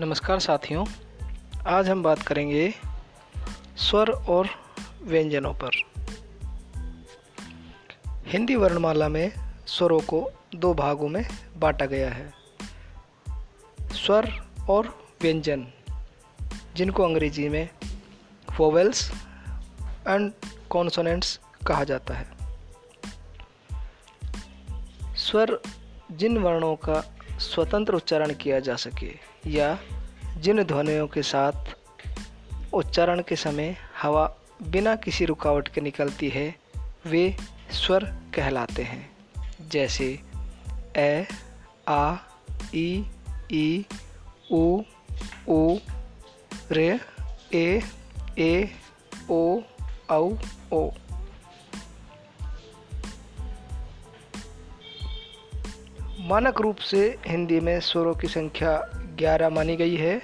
नमस्कार साथियों, आज हम बात करेंगे स्वर और व्यंजनों पर। हिंदी वर्णमाला में स्वरों को दो भागों में बांटा गया है। स्वर और व्यंजन, जिनको अंग्रेज़ी में वोवेल्स एंड कॉन्सोनेंट्स कहा जाता है। स्वर जिन वर्णों का स्वतंत्र उच्चारण किया जा सके या जिन ध्वनियों के साथ उच्चारण के समय हवा बिना किसी रुकावट के निकलती है वे स्वर कहलाते हैं। जैसे ए आ ई ई उ ऊ रे ए ए ओ औ ओ, ओ। मानक रूप से हिंदी में स्वरों की संख्या ग्यारह मानी गई है।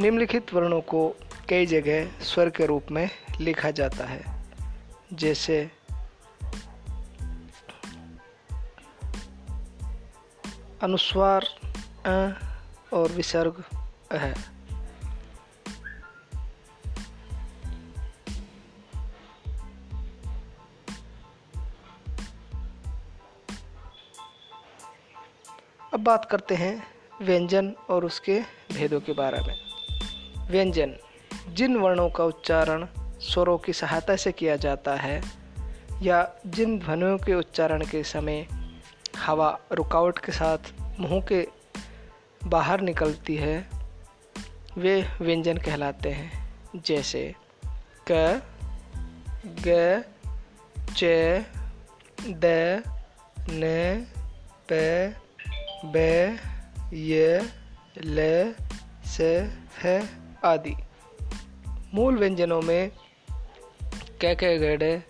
निम्नलिखित वर्णों को कई जगह स्वर के रूप में लिखा जाता है। जैसे, अनुस्वार, अ और विसर्ग है। अब बात करते हैं व्यंजन और उसके भेदों के बारे में। व्यंजन, जिन वर्णों का उच्चारण स्वरों की सहायता से किया जाता है, या जिन ध्वनियों के उच्चारण के समय हवा रुकावट के साथ मुँह के बाहर निकलती है, वे व्यंजन कहलाते हैं। जैसे, क, ग, च, द, न, प ब, ये, ले, स, है आदि। मूल व्यंजनों में कै कै गड़े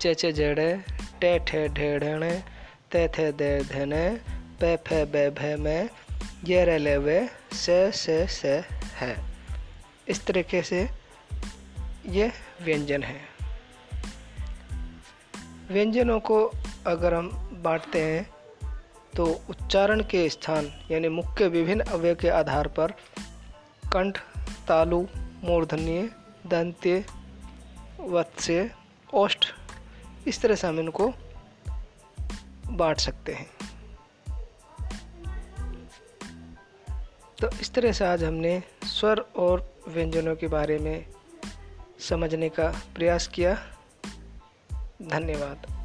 चे चे जड़े टे, ठे ढेढ़ने ते, थे, दे धने पे, फे, बे, भे, में, ये, रे, ले, वे, से से से, है। इस तरीके से ये व्यंजन है। व्यंजनों को अगर हम बांटते हैं तो उच्चारण के स्थान, यानी मुख्य विभिन्न अवयव के आधार पर, कंठ, तालु, मूर्धन्य, दंत्य, वत्स्य, ओष्ठ, इस तरह से हम इनको बांट सकते हैं। तो इस तरह से आज हमने स्वर और व्यंजनों के बारे में समझने का प्रयास किया। धन्यवाद।